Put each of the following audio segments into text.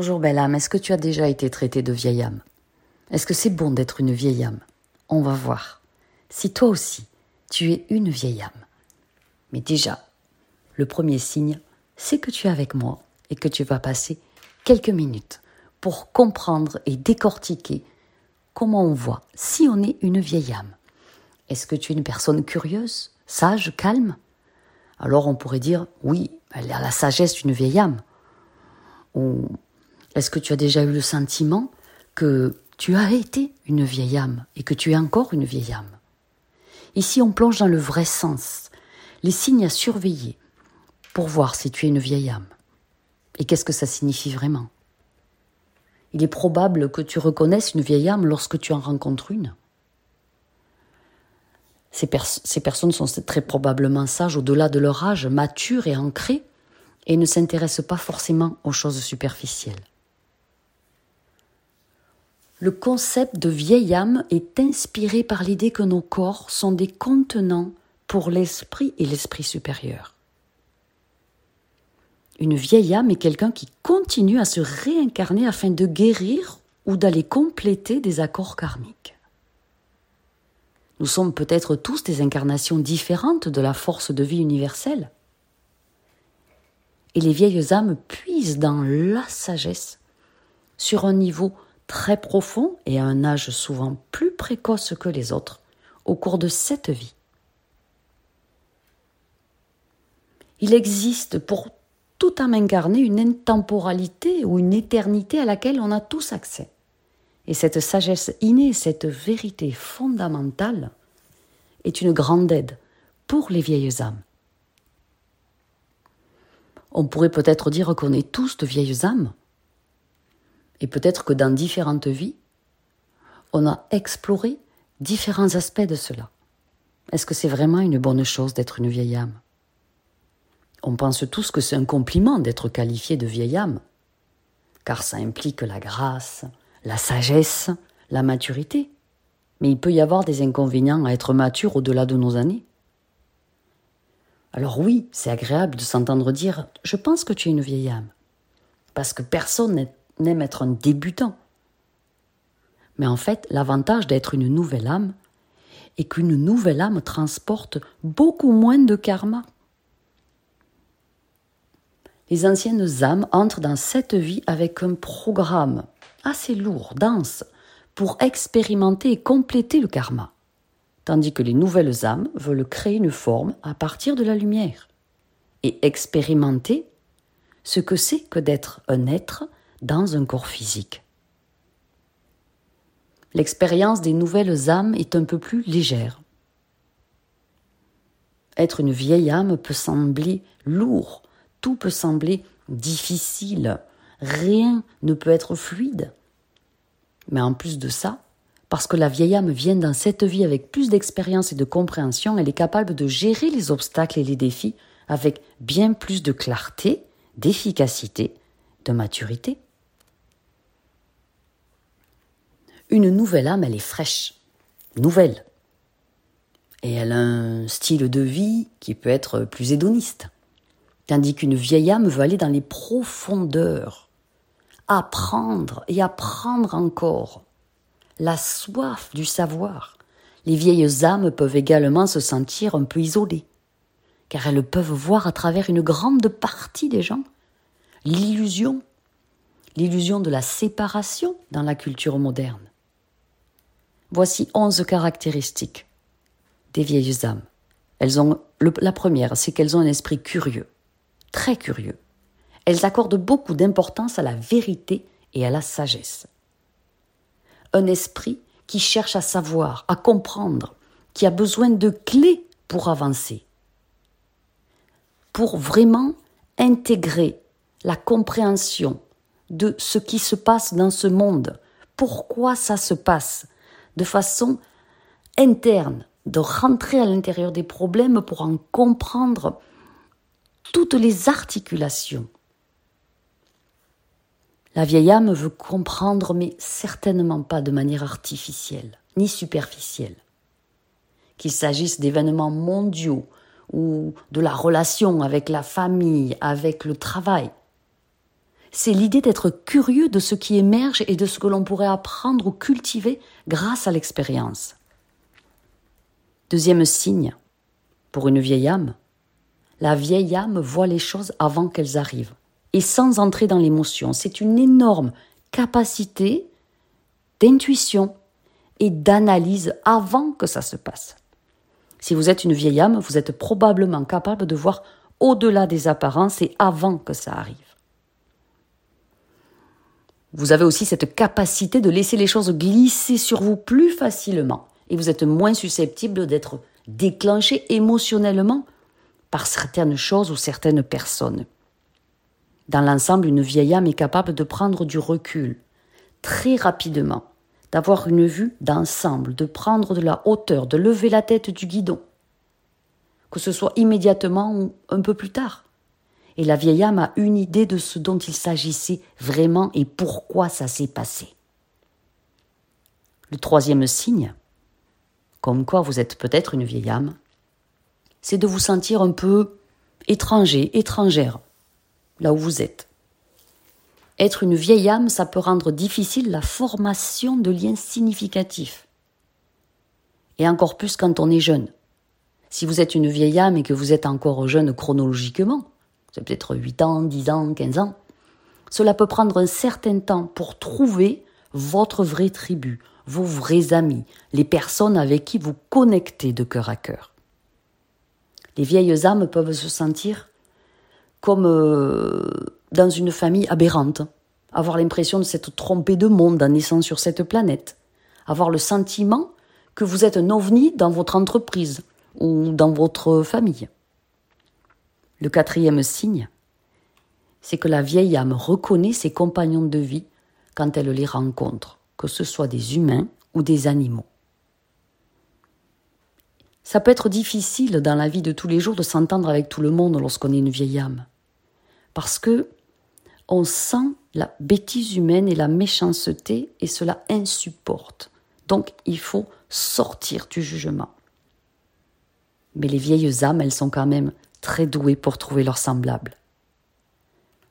Bonjour belle âme, est-ce que tu as déjà été traitée de vieille âme? Est-ce que c'est bon d'être une vieille âme? On va voir. Si toi aussi, tu es une vieille âme. Mais déjà, le premier signe, c'est que tu es avec moi et que tu vas passer quelques minutes pour comprendre et décortiquer comment on voit si on est une vieille âme. Est-ce que tu es une personne curieuse, sage, calme? Alors on pourrait dire oui, elle a la sagesse d'une vieille âme. Est-ce que tu as déjà eu le sentiment que tu as été une vieille âme et que tu es encore une vieille âme? Ici, on plonge dans le vrai sens, les signes à surveiller pour voir si tu es une vieille âme. Et qu'est-ce que ça signifie vraiment? Il est probable que tu reconnaisses une vieille âme lorsque tu en rencontres une. Ces, personnes sont très probablement sages au-delà de leur âge, matures et ancrées, et ne s'intéressent pas forcément aux choses superficielles. Le concept de vieille âme est inspiré par l'idée que nos corps sont des contenants pour l'esprit et l'esprit supérieur. Une vieille âme est quelqu'un qui continue à se réincarner afin de guérir ou d'aller compléter des accords karmiques. Nous sommes peut-être tous des incarnations différentes de la force de vie universelle. Et les vieilles âmes puisent dans la sagesse sur un niveau très profond et à un âge souvent plus précoce que les autres au cours de cette vie. Il existe pour tout âme incarnée une intemporalité ou une éternité à laquelle on a tous accès. Et cette sagesse innée, cette vérité fondamentale est une grande aide pour les vieilles âmes. On pourrait peut-être dire qu'on est tous de vieilles âmes, et peut-être que dans différentes vies, on a exploré différents aspects de cela. Est-ce que c'est vraiment une bonne chose d'être une vieille âme? On pense tous que c'est un compliment d'être qualifié de vieille âme, car ça implique la grâce, la sagesse, la maturité. Mais il peut y avoir des inconvénients à être mature au-delà de nos années. Alors oui, c'est agréable de s'entendre dire ⁇ Je pense que tu es une vieille âme ⁇ parce que personne n'est n'aime être un débutant. Mais en fait, l'avantage d'être une nouvelle âme est qu'une nouvelle âme transporte beaucoup moins de karma. Les anciennes âmes entrent dans cette vie avec un programme assez lourd, dense, pour expérimenter et compléter le karma, tandis que les nouvelles âmes veulent créer une forme à partir de la lumière et expérimenter ce que c'est que d'être un être dans un corps physique. L'expérience des nouvelles âmes est un peu plus légère. Être une vieille âme peut sembler lourd, tout peut sembler difficile, rien ne peut être fluide. Mais en plus de ça, parce que la vieille âme vient dans cette vie avec plus d'expérience et de compréhension, elle est capable de gérer les obstacles et les défis avec bien plus de clarté, d'efficacité, de maturité. Une nouvelle âme, elle est fraîche, nouvelle. Et elle a un style de vie qui peut être plus hédoniste. Tandis qu'une vieille âme veut aller dans les profondeurs, apprendre et apprendre encore. La soif du savoir. Les vieilles âmes peuvent également se sentir un peu isolées, car elles peuvent voir à travers une grande partie des gens l'illusion, l'illusion de la séparation dans la culture moderne. Voici onze caractéristiques des vieilles âmes. Elles ont la première, c'est qu'elles ont un esprit curieux, très curieux. Elles accordent beaucoup d'importance à la vérité et à la sagesse. Un esprit qui cherche à savoir, à comprendre, qui a besoin de clés pour avancer, pour vraiment intégrer la compréhension de ce qui se passe dans ce monde, pourquoi ça se passe, de façon interne, de rentrer à l'intérieur des problèmes pour en comprendre toutes les articulations. La vieille âme veut comprendre, mais certainement pas de manière artificielle, ni superficielle. Qu'il s'agisse d'événements mondiaux ou de la relation avec la famille, avec le travail. C'est l'idée d'être curieux de ce qui émerge et de ce que l'on pourrait apprendre ou cultiver grâce à l'expérience. Deuxième signe, pour une vieille âme, la vieille âme voit les choses avant qu'elles arrivent et sans entrer dans l'émotion. C'est une énorme capacité d'intuition et d'analyse avant que ça se passe. Si vous êtes une vieille âme, vous êtes probablement capable de voir au-delà des apparences et avant que ça arrive. Vous avez aussi cette capacité de laisser les choses glisser sur vous plus facilement et vous êtes moins susceptible d'être déclenché émotionnellement par certaines choses ou certaines personnes. Dans l'ensemble, une vieille âme est capable de prendre du recul très rapidement, d'avoir une vue d'ensemble, de prendre de la hauteur, de lever la tête du guidon, que ce soit immédiatement ou un peu plus tard. Et la vieille âme a une idée de ce dont il s'agissait vraiment et pourquoi ça s'est passé. Le troisième signe, comme quoi vous êtes peut-être une vieille âme, c'est de vous sentir un peu étranger, étrangère, là où vous êtes. Être une vieille âme, ça peut rendre difficile la formation de liens significatifs. Et encore plus quand on est jeune. Si vous êtes une vieille âme et que vous êtes encore jeune chronologiquement, c'est peut-être 8 ans, 10 ans, 15 ans, cela peut prendre un certain temps pour trouver votre vraie tribu, vos vrais amis, les personnes avec qui vous connectez de cœur à cœur. Les vieilles âmes peuvent se sentir comme euh, dans une famille aberrante, avoir l'impression de s'être trompé de monde en naissant sur cette planète, avoir le sentiment que vous êtes un ovni dans votre entreprise ou dans votre famille. Le quatrième signe, c'est que la vieille âme reconnaît ses compagnons de vie quand elle les rencontre, que ce soit des humains ou des animaux. Ça peut être difficile dans la vie de tous les jours de s'entendre avec tout le monde lorsqu'on est une vieille âme parce que on sent la bêtise humaine et la méchanceté et cela insupporte. Donc il faut sortir du jugement. Mais les vieilles âmes, elles sont quand même très douées pour trouver leurs semblables.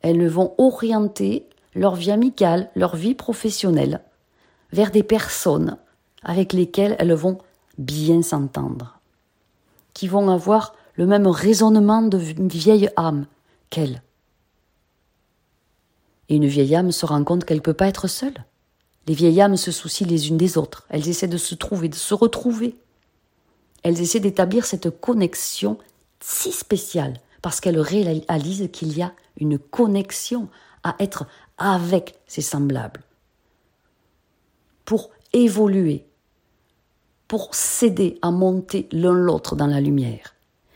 Elles vont orienter leur vie amicale, leur vie professionnelle, vers des personnes avec lesquelles elles vont bien s'entendre, qui vont avoir le même raisonnement de vieille âme qu'elles. Et une vieille âme se rend compte qu'elle ne peut pas être seule. Les vieilles âmes se soucient les unes des autres. Elles essaient de se trouver, de se retrouver. Elles essaient d'établir cette connexion si spéciale parce qu'elles réalisent qu'il y a une connexion à être avec ses semblables pour évoluer, pour s'aider à monter l'un l'autre dans la lumière.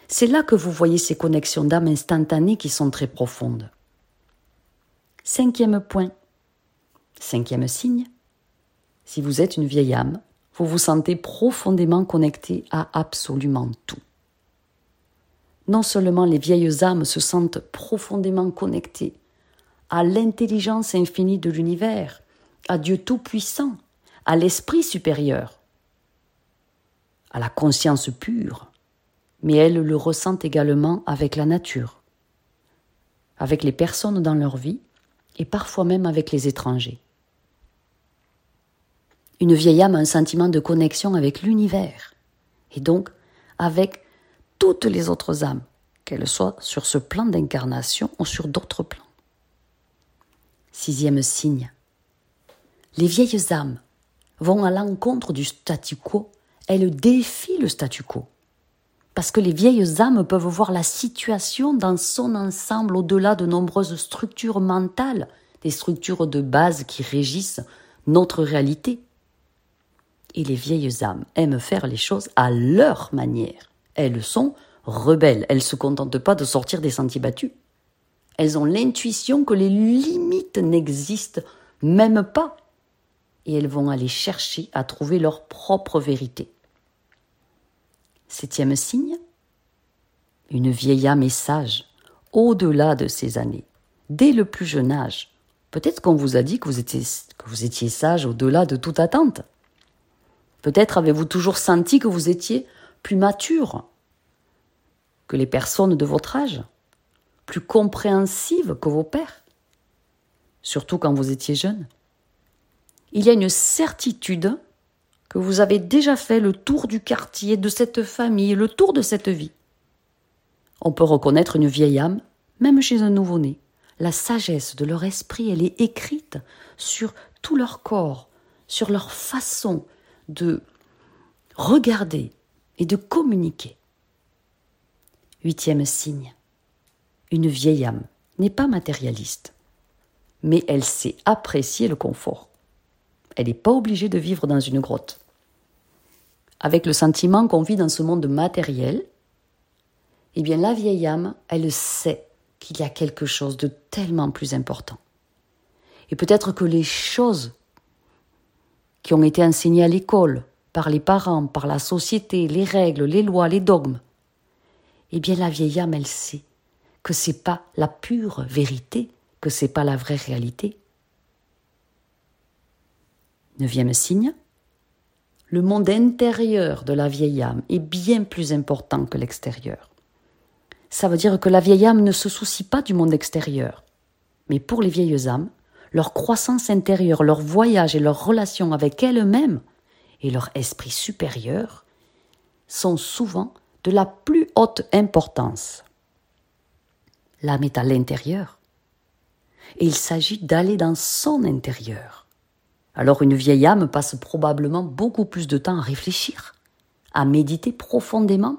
C'est là que vous voyez ces connexions d'âme instantanées qui sont très profondes. Cinquième point. Cinquième signe. Si vous êtes une vieille âme, vous vous sentez profondément connecté à absolument tout. Non seulement les vieilles âmes se sentent profondément connectées à l'intelligence infinie de l'univers, à Dieu Tout-Puissant, à l'Esprit supérieur, à la conscience pure, mais elles le ressentent également avec la nature, avec les personnes dans leur vie et parfois même avec les étrangers. Une vieille âme a un sentiment de connexion avec l'univers, et donc avec toutes les autres âmes, qu'elles soient sur ce plan d'incarnation ou sur d'autres plans. Sixième signe. Les vieilles âmes vont à l'encontre du statu quo, elles défient le statu quo parce que les vieilles âmes peuvent voir la situation dans son ensemble au-delà de nombreuses structures mentales, des structures de base qui régissent notre réalité. Et les vieilles âmes aiment faire les choses à leur manière. Elles sont rebelles, elles ne se contentent pas de sortir des sentiers battus. Elles ont l'intuition que les limites n'existent même pas. Et elles vont aller chercher à trouver leur propre vérité. Septième signe, une vieille âme est sage, au-delà de ses années, dès le plus jeune âge. Peut-être qu'on vous a dit que vous étiez, que vous étiez sage au-delà de toute attente. Peut-être avez-vous toujours senti que vous étiez plus mature que les personnes de votre âge, plus compréhensive que vos pères. surtout quand vous étiez jeune. Il y a une certitude que vous avez déjà fait le tour du quartier, de cette famille, le tour de cette vie. On peut reconnaître une vieille âme, même chez un nouveau-né. La sagesse de leur esprit, elle est écrite sur tout leur corps, sur leur façon de regarder et de communiquer. Huitième signe. Une vieille âme n'est pas matérialiste, mais elle sait apprécier le confort. Elle n'est pas obligée de vivre dans une grotte. Avec le sentiment qu'on vit dans ce monde matériel, eh bien la vieille âme, elle sait qu'il y a quelque chose de tellement plus important. Et peut-être que les choses qui ont été enseignées à l'école, par les parents, par la société, les règles, les lois, les dogmes, eh bien la vieille âme, elle sait que c'est pas la pure vérité, que c'est pas la vraie réalité. Neuvième signe, le monde intérieur de la vieille âme est bien plus important que l'extérieur. Ça veut dire que la vieille âme ne se soucie pas du monde extérieur. Mais pour les vieilles âmes, leur croissance intérieure, leur voyage et leur relation avec elles-mêmes et leur esprit supérieur sont souvent de la plus haute importance. L'âme est à l'intérieur. Et il s'agit d'aller dans son intérieur. Alors une vieille âme passe probablement beaucoup plus de temps à réfléchir, à méditer profondément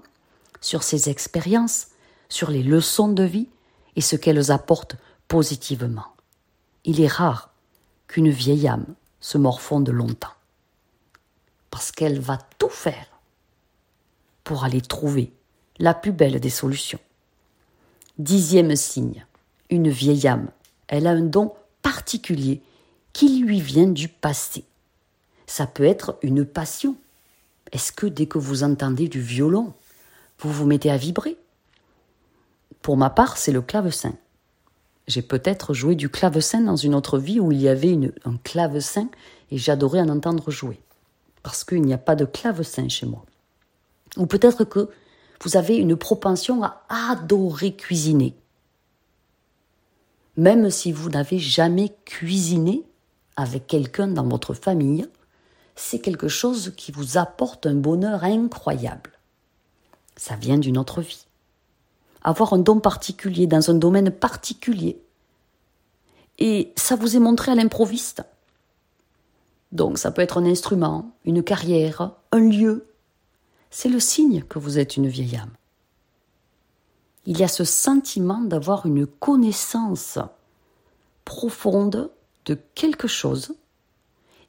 sur ses expériences, sur les leçons de vie et ce qu'elles apportent positivement. Il est rare qu'une vieille âme se morfonde longtemps, parce qu'elle va tout faire pour aller trouver la plus belle des solutions. Dixième signe, une vieille âme, elle a un don particulier qui lui vient du passé. Ça peut être une passion. Est-ce que dès que vous entendez du violon, vous vous mettez à vibrer? Pour ma part, c'est le clavecin. J'ai peut-être joué du clavecin dans une autre vie où il y avait un clavecin et j'adorais en entendre jouer. Parce qu'il n'y a pas de clavecin chez moi. Ou peut-être que vous avez une propension à adorer cuisiner. Même si vous n'avez jamais cuisiné avec quelqu'un dans votre famille, c'est quelque chose qui vous apporte un bonheur incroyable. Ça vient d'une autre vie avoir un don particulier dans un domaine particulier. Et ça vous est montré à l'improviste. Donc ça peut être un instrument, une carrière, un lieu. C'est le signe que vous êtes une vieille âme. Il y a ce sentiment d'avoir une connaissance profonde de quelque chose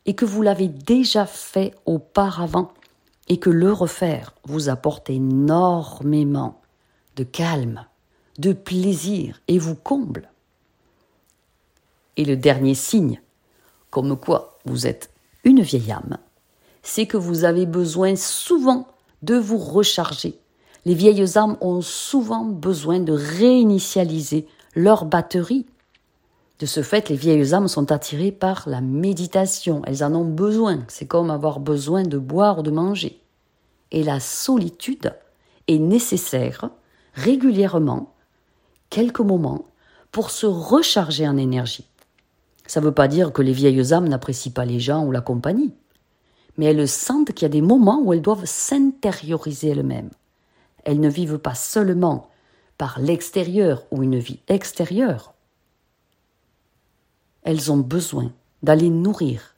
et que vous l'avez déjà fait auparavant et que le refaire vous apporte énormément de calme, de plaisir et vous comble. Et le dernier signe, comme quoi vous êtes une vieille âme, c'est que vous avez besoin souvent de vous recharger. Les vieilles âmes ont souvent besoin de réinitialiser leur batterie. De ce fait, les vieilles âmes sont attirées par la méditation. Elles en ont besoin. C'est comme avoir besoin de boire ou de manger. Et la solitude est nécessaire régulièrement quelques moments pour se recharger en énergie. Ça ne veut pas dire que les vieilles âmes n'apprécient pas les gens ou la compagnie, mais elles sentent qu'il y a des moments où elles doivent s'intérioriser elles-mêmes. Elles ne vivent pas seulement par l'extérieur ou une vie extérieure. Elles ont besoin d'aller nourrir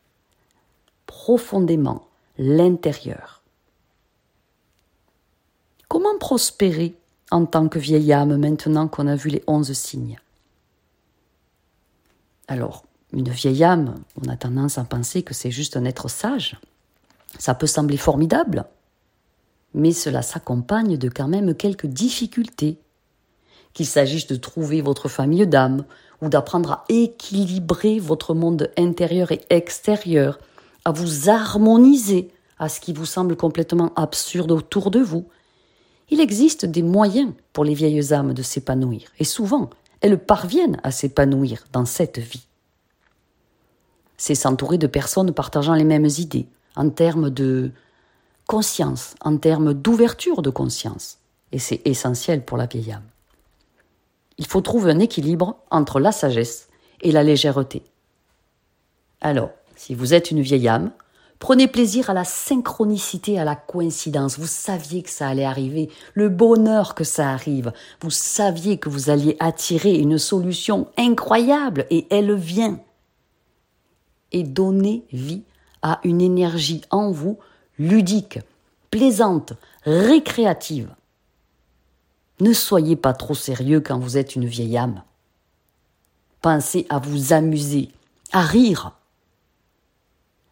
profondément l'intérieur. Comment prospérer en tant que vieille âme maintenant qu'on a vu les onze signes? Alors, une vieille âme, on a tendance à penser que c'est juste un être sage. Ça peut sembler formidable, mais cela s'accompagne de quand même quelques difficultés. Qu'il s'agisse de trouver votre famille d'âme, ou d'apprendre à équilibrer votre monde intérieur et extérieur, à vous harmoniser à ce qui vous semble complètement absurde autour de vous, il existe des moyens pour les vieilles âmes de s'épanouir, et souvent elles parviennent à s'épanouir dans cette vie. C'est s'entourer de personnes partageant les mêmes idées, en termes de conscience, en termes d'ouverture de conscience, et c'est essentiel pour la vieille âme. Il faut trouver un équilibre entre la sagesse et la légèreté. Alors, si vous êtes une vieille âme, prenez plaisir à la synchronicité, à la coïncidence. Vous saviez que ça allait arriver, le bonheur que ça arrive. Vous saviez que vous alliez attirer une solution incroyable et elle vient. Et donnez vie à une énergie en vous ludique, plaisante, récréative. Ne soyez pas trop sérieux quand vous êtes une vieille âme. Pensez à vous amuser, à rire.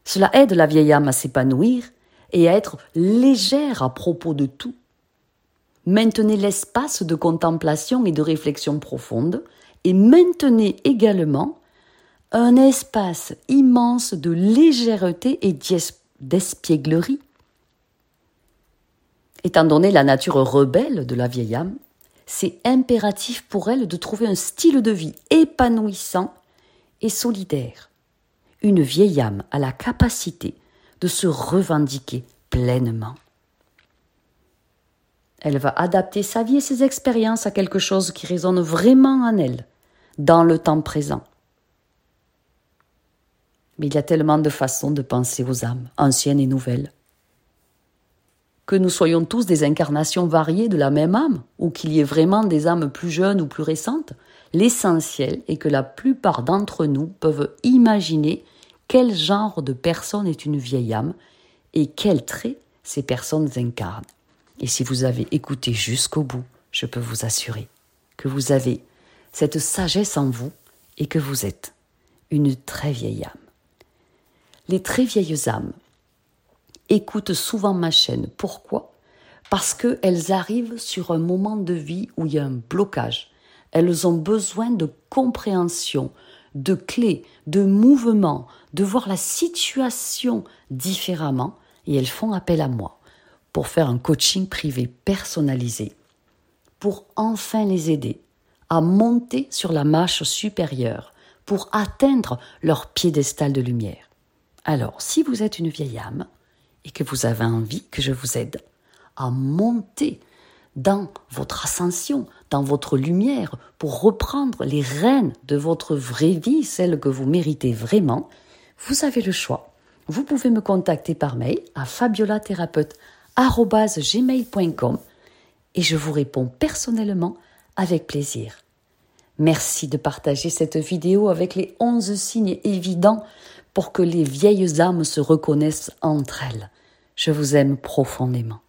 Cela aide la vieille âme à s'épanouir et à être légère à propos de tout. Maintenez l'espace de contemplation et de réflexion profonde et maintenez également un espace immense de légèreté et d'espièglerie. Étant donné la nature rebelle de la vieille âme, c'est impératif pour elle de trouver un style de vie épanouissant et solidaire. Une vieille âme a la capacité de se revendiquer pleinement. Elle va adapter sa vie et ses expériences à quelque chose qui résonne vraiment en elle, dans le temps présent. Mais il y a tellement de façons de penser aux âmes, anciennes et nouvelles. Que nous soyons tous des incarnations variées de la même âme, ou qu'il y ait vraiment des âmes plus jeunes ou plus récentes, l'essentiel est que la plupart d'entre nous peuvent imaginer quel genre de personne est une vieille âme et quels traits ces personnes incarnent. Et si vous avez écouté jusqu'au bout, je peux vous assurer que vous avez cette sagesse en vous et que vous êtes une très vieille âme. Les très vieilles âmes écoutent souvent ma chaîne. Pourquoi? Parce qu'elles arrivent sur un moment de vie où il y a un blocage. Elles ont besoin de compréhension, de clés, de mouvements, de voir la situation différemment et elles font appel à moi pour faire un coaching privé personnalisé, pour enfin les aider à monter sur la marche supérieure, pour atteindre leur piédestal de lumière. Alors, si vous êtes une vieille âme et que vous avez envie que je vous aide à monter dans votre ascension, dans votre lumière, pour reprendre les rênes de votre vraie vie, celle que vous méritez vraiment, vous avez le choix. Vous pouvez me contacter par mail à fabiolathérapeute.gmail.com et je vous réponds personnellement avec plaisir. Merci de partager cette vidéo avec les 11 signes évidents pour que les vieilles âmes se reconnaissent entre elles. Je vous aime profondément.